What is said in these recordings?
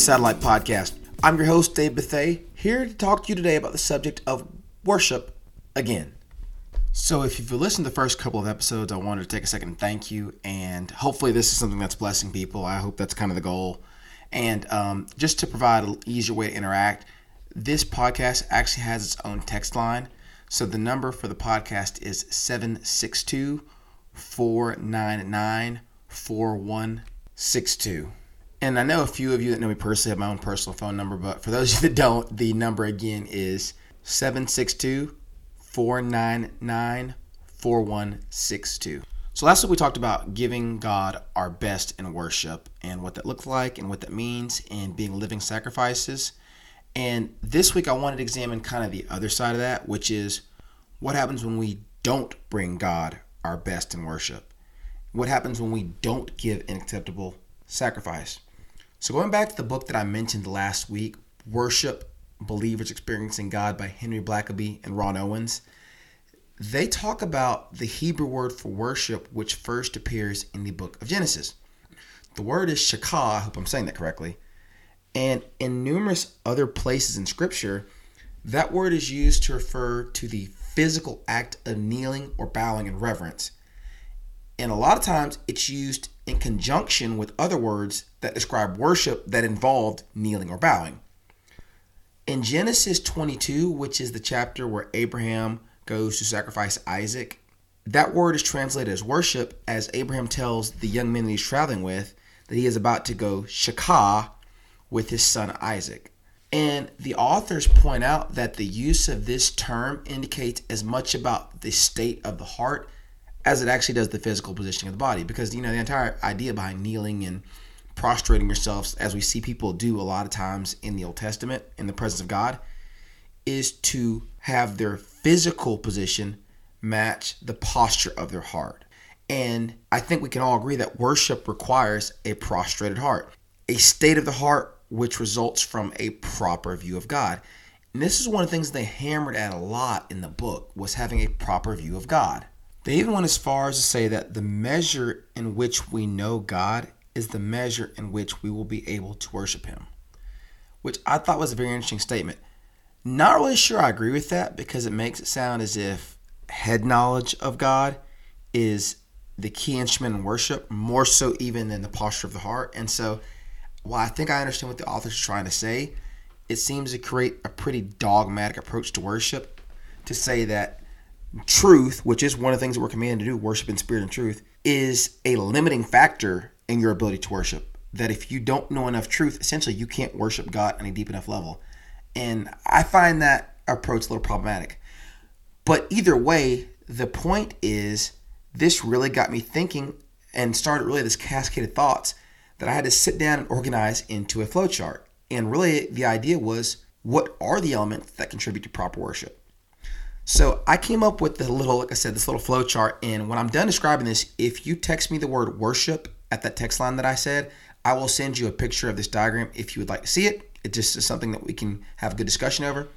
Satellite Podcast. I'm your host, Dave Bethay, here to talk to you today about the subject of worship again. So, if you've listened to the first couple of episodes, I wanted to take a second and thank you. And hopefully, this is something that's blessing people. I hope that's kind of the goal. And um, just to provide an easier way to interact, this podcast actually has its own text line. So, the number for the podcast is 762 499 4162. And I know a few of you that know me personally have my own personal phone number, but for those of you that don't, the number again is 762 499 4162. So last week we talked about giving God our best in worship and what that looks like and what that means and being living sacrifices. And this week I wanted to examine kind of the other side of that, which is what happens when we don't bring God our best in worship. What happens when we don't give an acceptable sacrifice? So, going back to the book that I mentioned last week, Worship Believers Experiencing God by Henry Blackaby and Ron Owens, they talk about the Hebrew word for worship, which first appears in the book of Genesis. The word is shakah, I hope I'm saying that correctly. And in numerous other places in Scripture, that word is used to refer to the physical act of kneeling or bowing in reverence. And a lot of times it's used in conjunction with other words that describe worship that involved kneeling or bowing. In Genesis 22, which is the chapter where Abraham goes to sacrifice Isaac, that word is translated as worship as Abraham tells the young men that he's traveling with that he is about to go shakah with his son Isaac. And the authors point out that the use of this term indicates as much about the state of the heart as it actually does the physical positioning of the body. Because, you know, the entire idea behind kneeling and prostrating yourselves, as we see people do a lot of times in the Old Testament in the presence of God, is to have their physical position match the posture of their heart. And I think we can all agree that worship requires a prostrated heart, a state of the heart which results from a proper view of God. And this is one of the things they hammered at a lot in the book was having a proper view of God. They even went as far as to say that the measure in which we know God is the measure in which we will be able to worship Him, which I thought was a very interesting statement. Not really sure I agree with that because it makes it sound as if head knowledge of God is the key instrument in worship, more so even than the posture of the heart. And so, while I think I understand what the author's trying to say, it seems to create a pretty dogmatic approach to worship to say that truth, which is one of the things that we're commanded to do, worship in spirit and truth, is a limiting factor in your ability to worship. That if you don't know enough truth, essentially you can't worship God on a deep enough level. And I find that approach a little problematic. But either way, the point is this really got me thinking and started really this cascade of thoughts that I had to sit down and organize into a flowchart. And really the idea was what are the elements that contribute to proper worship? So I came up with the little, like I said, this little flowchart. And when I'm done describing this, if you text me the word worship at that text line that I said, I will send you a picture of this diagram if you would like to see it. It just is something that we can have a good discussion over.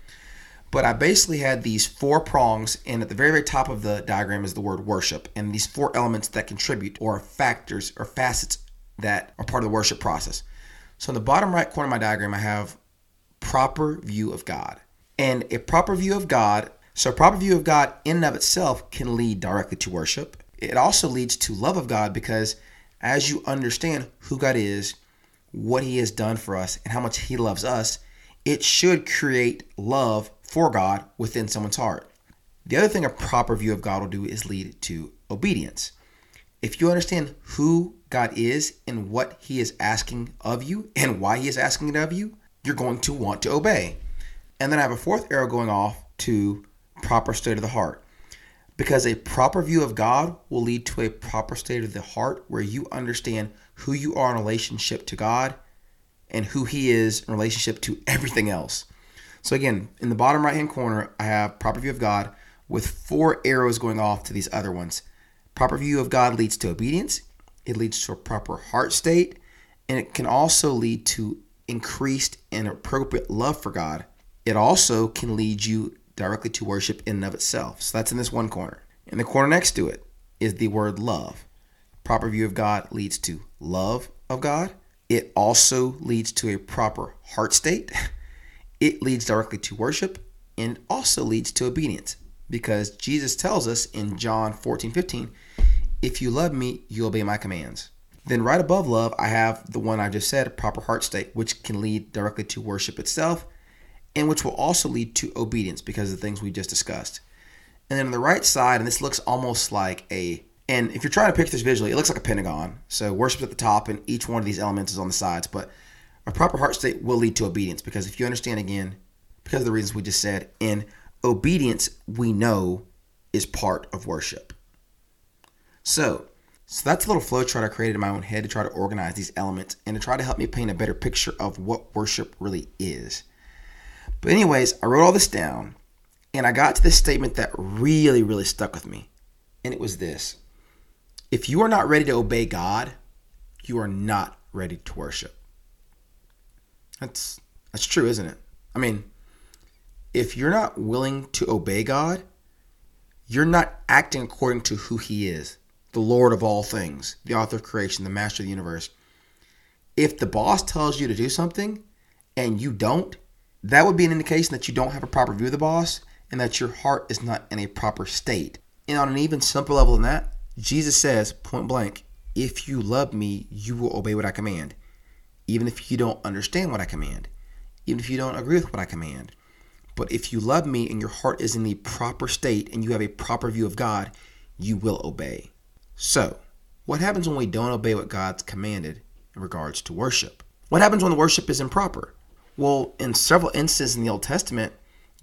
But I basically had these four prongs, and at the very, very top of the diagram is the word worship, and these four elements that contribute, or factors, or facets that are part of the worship process. So in the bottom right corner of my diagram, I have proper view of God. And a proper view of God so, a proper view of God in and of itself can lead directly to worship. It also leads to love of God because as you understand who God is, what He has done for us, and how much He loves us, it should create love for God within someone's heart. The other thing a proper view of God will do is lead to obedience. If you understand who God is and what He is asking of you and why He is asking it of you, you're going to want to obey. And then I have a fourth arrow going off to proper state of the heart. Because a proper view of God will lead to a proper state of the heart where you understand who you are in relationship to God and who He is in relationship to everything else. So, again, in the bottom right hand corner, I have proper view of God with four arrows going off to these other ones. Proper view of God leads to obedience, it leads to a proper heart state, and it can also lead to increased and appropriate love for God. It also can lead you directly to worship in and of itself. So that's in this one corner. In the corner next to it is the word love. Proper view of God leads to love of God, It also leads to a proper heart state. It leads directly to worship and also leads to obedience because Jesus tells us in John 14 15, if you love me, you obey my commands. Then, right above love, I have the one I just said, proper heart state, which can lead directly to worship itself and which will also lead to obedience because of the things we just discussed. And then on the right side, and this looks almost like a, and if you're trying to picture this visually, it looks like a pentagon. So worship's at the top, and each one of these elements is on the sides. But a proper heart state will lead to obedience because if you understand again, because of the reasons we just said, in obedience, we know is part of worship. So, so that's a little flow chart I created in my own head to try to organize these elements and to try to help me paint a better picture of what worship really is. But, anyways, I wrote all this down and I got to this statement that really, really stuck with me. And it was this If you are not ready to obey God, you are not ready to worship. That's that's true, isn't it? I mean, if you're not willing to obey God, you're not acting according to who he is, the Lord of all things, the author of creation, the master of the universe. If the boss tells you to do something and you don't, that would be an indication that you don't have a proper view of the boss and that your heart is not in a proper state. And on an even simpler level than that, Jesus says, point blank, if you love me, you will obey what I command, even if you don't understand what I command, even if you don't agree with what I command. But if you love me and your heart is in the proper state and you have a proper view of God, you will obey. So, what happens when we don't obey what God's commanded in regards to worship? What happens when the worship is improper? Well, in several instances in the Old Testament,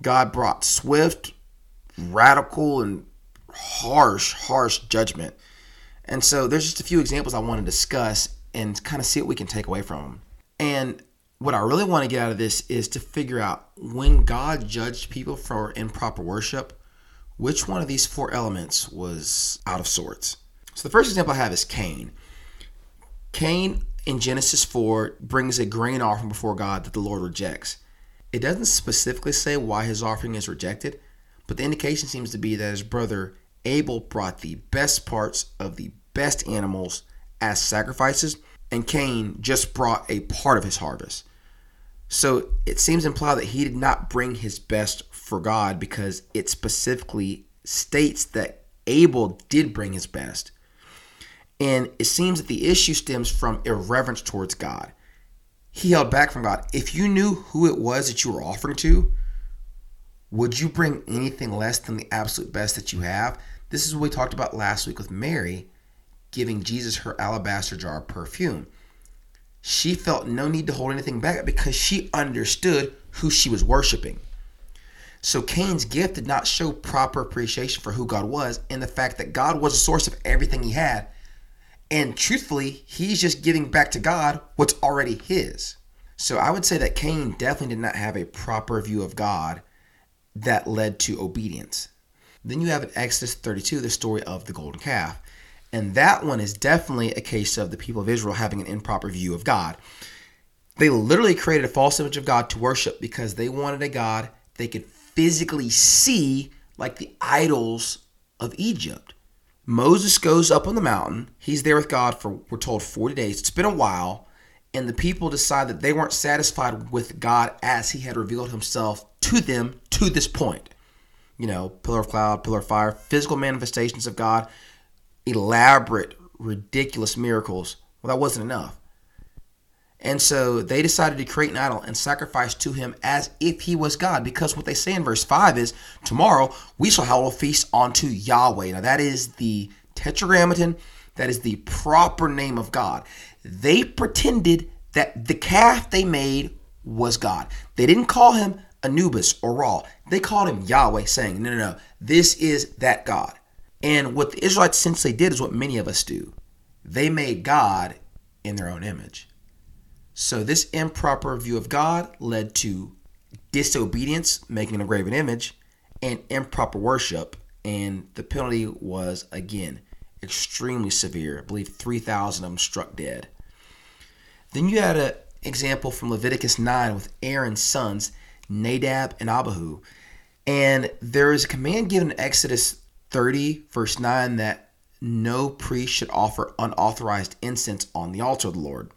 God brought swift, radical, and harsh, harsh judgment. And so there's just a few examples I want to discuss and kind of see what we can take away from them. And what I really want to get out of this is to figure out when God judged people for improper worship, which one of these four elements was out of sorts. So the first example I have is Cain. Cain in Genesis 4 brings a grain offering before God that the Lord rejects. It doesn't specifically say why his offering is rejected, but the indication seems to be that his brother Abel brought the best parts of the best animals as sacrifices, and Cain just brought a part of his harvest. So it seems implied that he did not bring his best for God because it specifically states that Abel did bring his best. And it seems that the issue stems from irreverence towards God. He held back from God. If you knew who it was that you were offering to, would you bring anything less than the absolute best that you have? This is what we talked about last week with Mary giving Jesus her alabaster jar of perfume. She felt no need to hold anything back because she understood who she was worshiping. So Cain's gift did not show proper appreciation for who God was and the fact that God was the source of everything he had and truthfully, he's just giving back to God what's already his. So I would say that Cain definitely did not have a proper view of God that led to obedience. Then you have in Exodus 32 the story of the golden calf. And that one is definitely a case of the people of Israel having an improper view of God. They literally created a false image of God to worship because they wanted a God they could physically see like the idols of Egypt. Moses goes up on the mountain. He's there with God for, we're told, 40 days. It's been a while. And the people decide that they weren't satisfied with God as he had revealed himself to them to this point. You know, pillar of cloud, pillar of fire, physical manifestations of God, elaborate, ridiculous miracles. Well, that wasn't enough. And so they decided to create an idol and sacrifice to him as if he was God. Because what they say in verse 5 is, Tomorrow we shall have a feast unto Yahweh. Now that is the tetragrammaton, that is the proper name of God. They pretended that the calf they made was God. They didn't call him Anubis or Ra. They called him Yahweh, saying, No, no, no, this is that God. And what the Israelites essentially did is what many of us do. They made God in their own image. So this improper view of God led to disobedience, making a graven image, and improper worship. And the penalty was again extremely severe. I believe 3,000 of them struck dead. Then you had an example from Leviticus 9 with Aaron's sons, Nadab and Abihu. And there is a command given in Exodus 30, verse 9, that no priest should offer unauthorized incense on the altar of the Lord.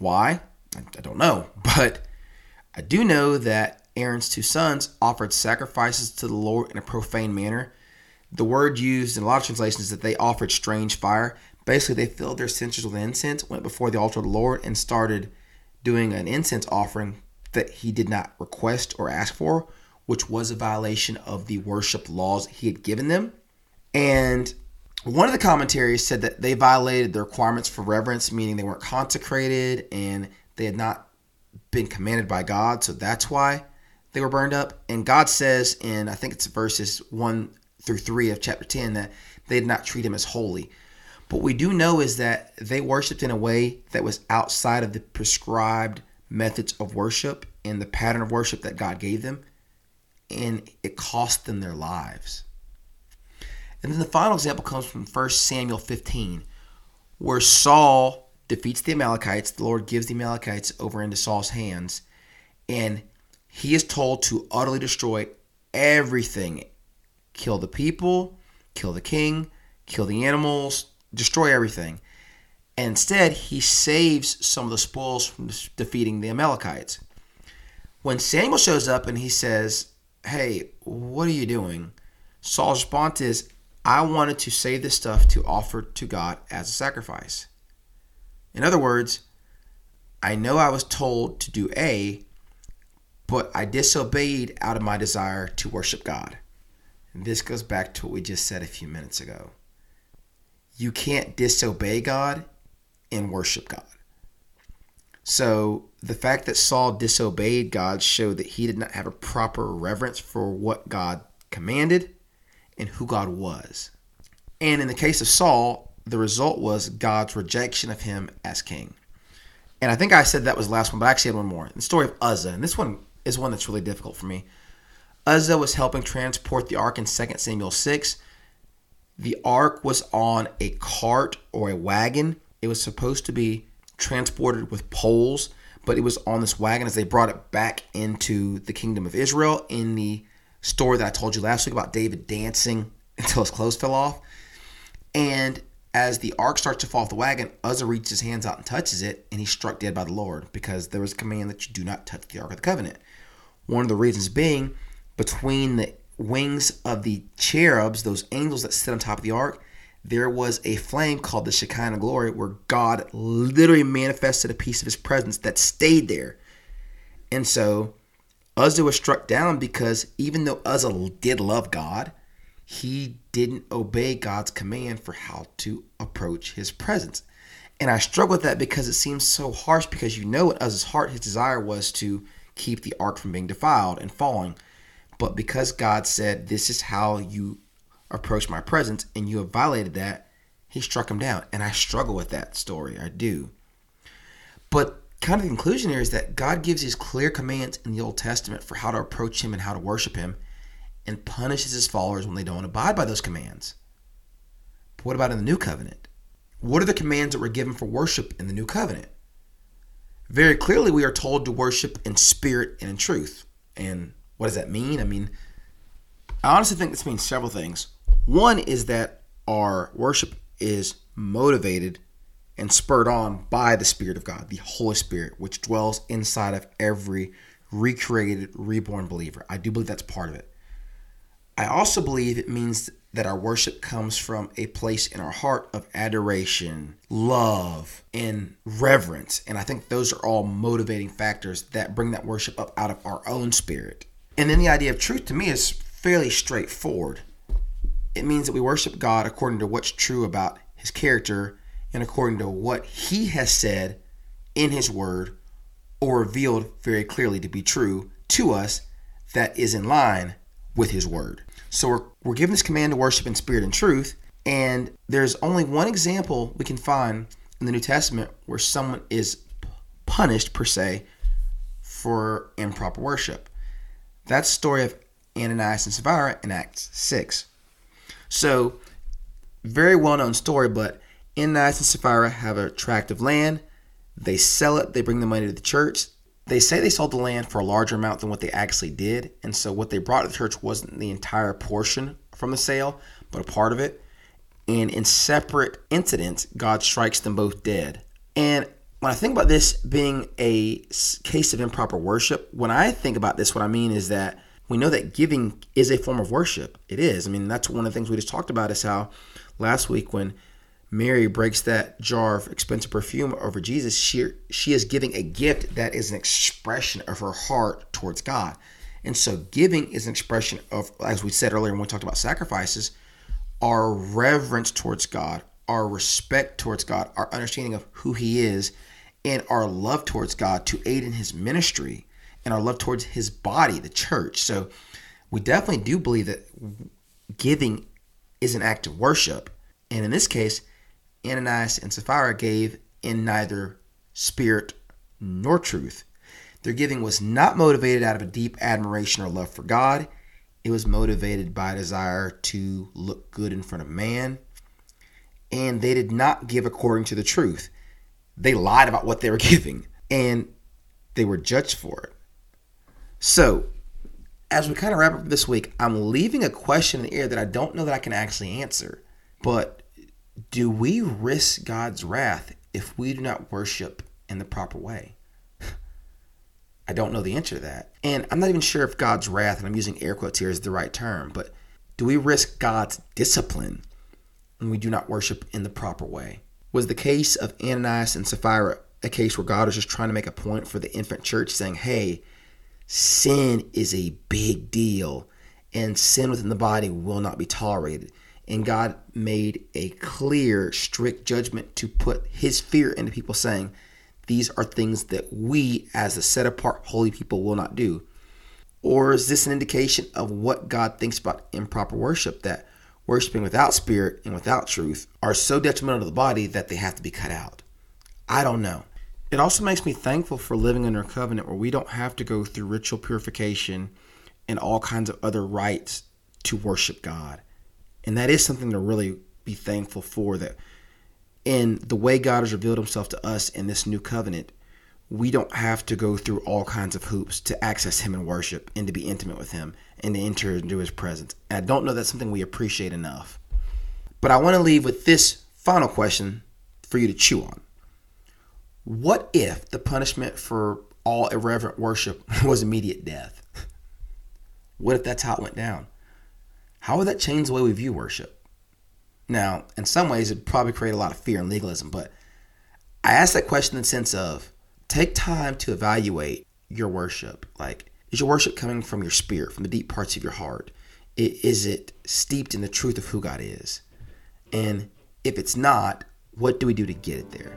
Why? I don't know. But I do know that Aaron's two sons offered sacrifices to the Lord in a profane manner. The word used in a lot of translations is that they offered strange fire. Basically, they filled their censers with incense, went before the altar of the Lord, and started doing an incense offering that he did not request or ask for, which was a violation of the worship laws he had given them. And one of the commentaries said that they violated the requirements for reverence, meaning they weren't consecrated and they had not been commanded by God. So that's why they were burned up. And God says in, I think it's verses 1 through 3 of chapter 10, that they did not treat him as holy. But we do know is that they worshiped in a way that was outside of the prescribed methods of worship and the pattern of worship that God gave them. And it cost them their lives. And then the final example comes from 1 Samuel 15, where Saul defeats the Amalekites. The Lord gives the Amalekites over into Saul's hands, and he is told to utterly destroy everything kill the people, kill the king, kill the animals, destroy everything. And instead, he saves some of the spoils from defeating the Amalekites. When Samuel shows up and he says, Hey, what are you doing? Saul's response is, I wanted to save this stuff to offer to God as a sacrifice. In other words, I know I was told to do A, but I disobeyed out of my desire to worship God. And this goes back to what we just said a few minutes ago. You can't disobey God and worship God. So the fact that Saul disobeyed God showed that he did not have a proper reverence for what God commanded and who God was. And in the case of Saul, the result was God's rejection of him as king. And I think I said that was the last one, but I actually had one more. The story of Uzzah, and this one is one that's really difficult for me. Uzzah was helping transport the ark in 2 Samuel 6. The ark was on a cart or a wagon. It was supposed to be transported with poles, but it was on this wagon as they brought it back into the kingdom of Israel in the story that I told you last week about David dancing until his clothes fell off. And as the ark starts to fall off the wagon, Uzzah reaches his hands out and touches it, and he's struck dead by the Lord because there was a command that you do not touch the ark of the covenant. One of the reasons being between the wings of the cherubs, those angels that sit on top of the ark, there was a flame called the Shekinah glory where God literally manifested a piece of his presence that stayed there. And so Uzzah was struck down because even though Uzzah did love God, he didn't obey God's command for how to approach his presence. And I struggle with that because it seems so harsh because you know what Uzzah's heart, his desire was to keep the ark from being defiled and falling. But because God said, This is how you approach my presence, and you have violated that, he struck him down. And I struggle with that story. I do. But kind of the conclusion here is that God gives these clear commands in the Old Testament for how to approach Him and how to worship Him, and punishes His followers when they don't abide by those commands. But what about in the New Covenant? What are the commands that were given for worship in the New Covenant? Very clearly, we are told to worship in spirit and in truth. And what does that mean? I mean, I honestly think this means several things. One is that our worship is motivated and spurred on by the Spirit of God, the Holy Spirit, which dwells inside of every recreated, reborn believer. I do believe that's part of it. I also believe it means that our worship comes from a place in our heart of adoration, love, and reverence. And I think those are all motivating factors that bring that worship up out of our own spirit. And then the idea of truth to me is fairly straightforward. It means that we worship God according to what's true about his character and according to what he has said in his word or revealed very clearly to be true to us that is in line with his word. So we're, we're given this command to worship in spirit and truth, and there's only one example we can find in the New Testament where someone is punished, per se, for improper worship. That's the story of Ananias and Sapphira in Acts 6. So, very well known story, but Ananias and Sapphira have a tract of land. They sell it, they bring the money to the church. They say they sold the land for a larger amount than what they actually did. And so what they brought to the church wasn't the entire portion from the sale, but a part of it. And in separate incidents, God strikes them both dead. And when I think about this being a case of improper worship, when I think about this, what I mean is that we know that giving is a form of worship. It is. I mean, that's one of the things we just talked about is how last week when Mary breaks that jar of expensive perfume over Jesus, she she is giving a gift that is an expression of her heart towards God. And so giving is an expression of, as we said earlier when we talked about sacrifices, our reverence towards God, our respect towards God, our understanding of who He is, and our love towards God to aid in His ministry and our love towards His body, the church. So we definitely do believe that giving is an act of worship. And in this case, Ananias and Sapphira gave in neither spirit nor truth. Their giving was not motivated out of a deep admiration or love for God. It was motivated by a desire to look good in front of man. And they did not give according to the truth. They lied about what they were giving and they were judged for it. So, as we kind of wrap up this week, I'm leaving a question in the air that I don't know that I can actually answer. But do we risk God's wrath if we do not worship in the proper way? I don't know the answer to that. And I'm not even sure if God's wrath, and I'm using air quotes here, is the right term, but do we risk God's discipline when we do not worship in the proper way? Was the case of Ananias and Sapphira a case where God was just trying to make a point for the infant church, saying, hey, sin is a big deal, and sin within the body will not be tolerated? And God made a clear, strict judgment to put his fear into people, saying, these are things that we, as a set apart holy people, will not do? Or is this an indication of what God thinks about improper worship that worshiping without spirit and without truth are so detrimental to the body that they have to be cut out? I don't know. It also makes me thankful for living under a covenant where we don't have to go through ritual purification and all kinds of other rites to worship God. And that is something to really be thankful for that in the way God has revealed himself to us in this new covenant, we don't have to go through all kinds of hoops to access him in worship and to be intimate with him and to enter into his presence. And I don't know that's something we appreciate enough. But I want to leave with this final question for you to chew on. What if the punishment for all irreverent worship was immediate death? What if that's how it went down? How would that change the way we view worship? Now, in some ways, it'd probably create a lot of fear and legalism, but I ask that question in the sense of take time to evaluate your worship. Like, is your worship coming from your spirit, from the deep parts of your heart? Is it steeped in the truth of who God is? And if it's not, what do we do to get it there?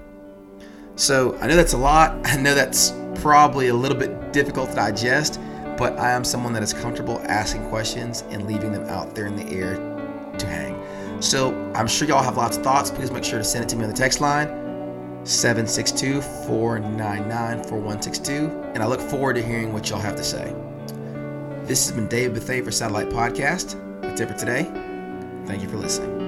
So I know that's a lot. I know that's probably a little bit difficult to digest, but I am someone that is comfortable asking questions and leaving them out there in the air to hang. So I'm sure y'all have lots of thoughts. Please make sure to send it to me on the text line 762 499 4162. And I look forward to hearing what y'all have to say. This has been David Bethay for Satellite Podcast. That's it for today. Thank you for listening.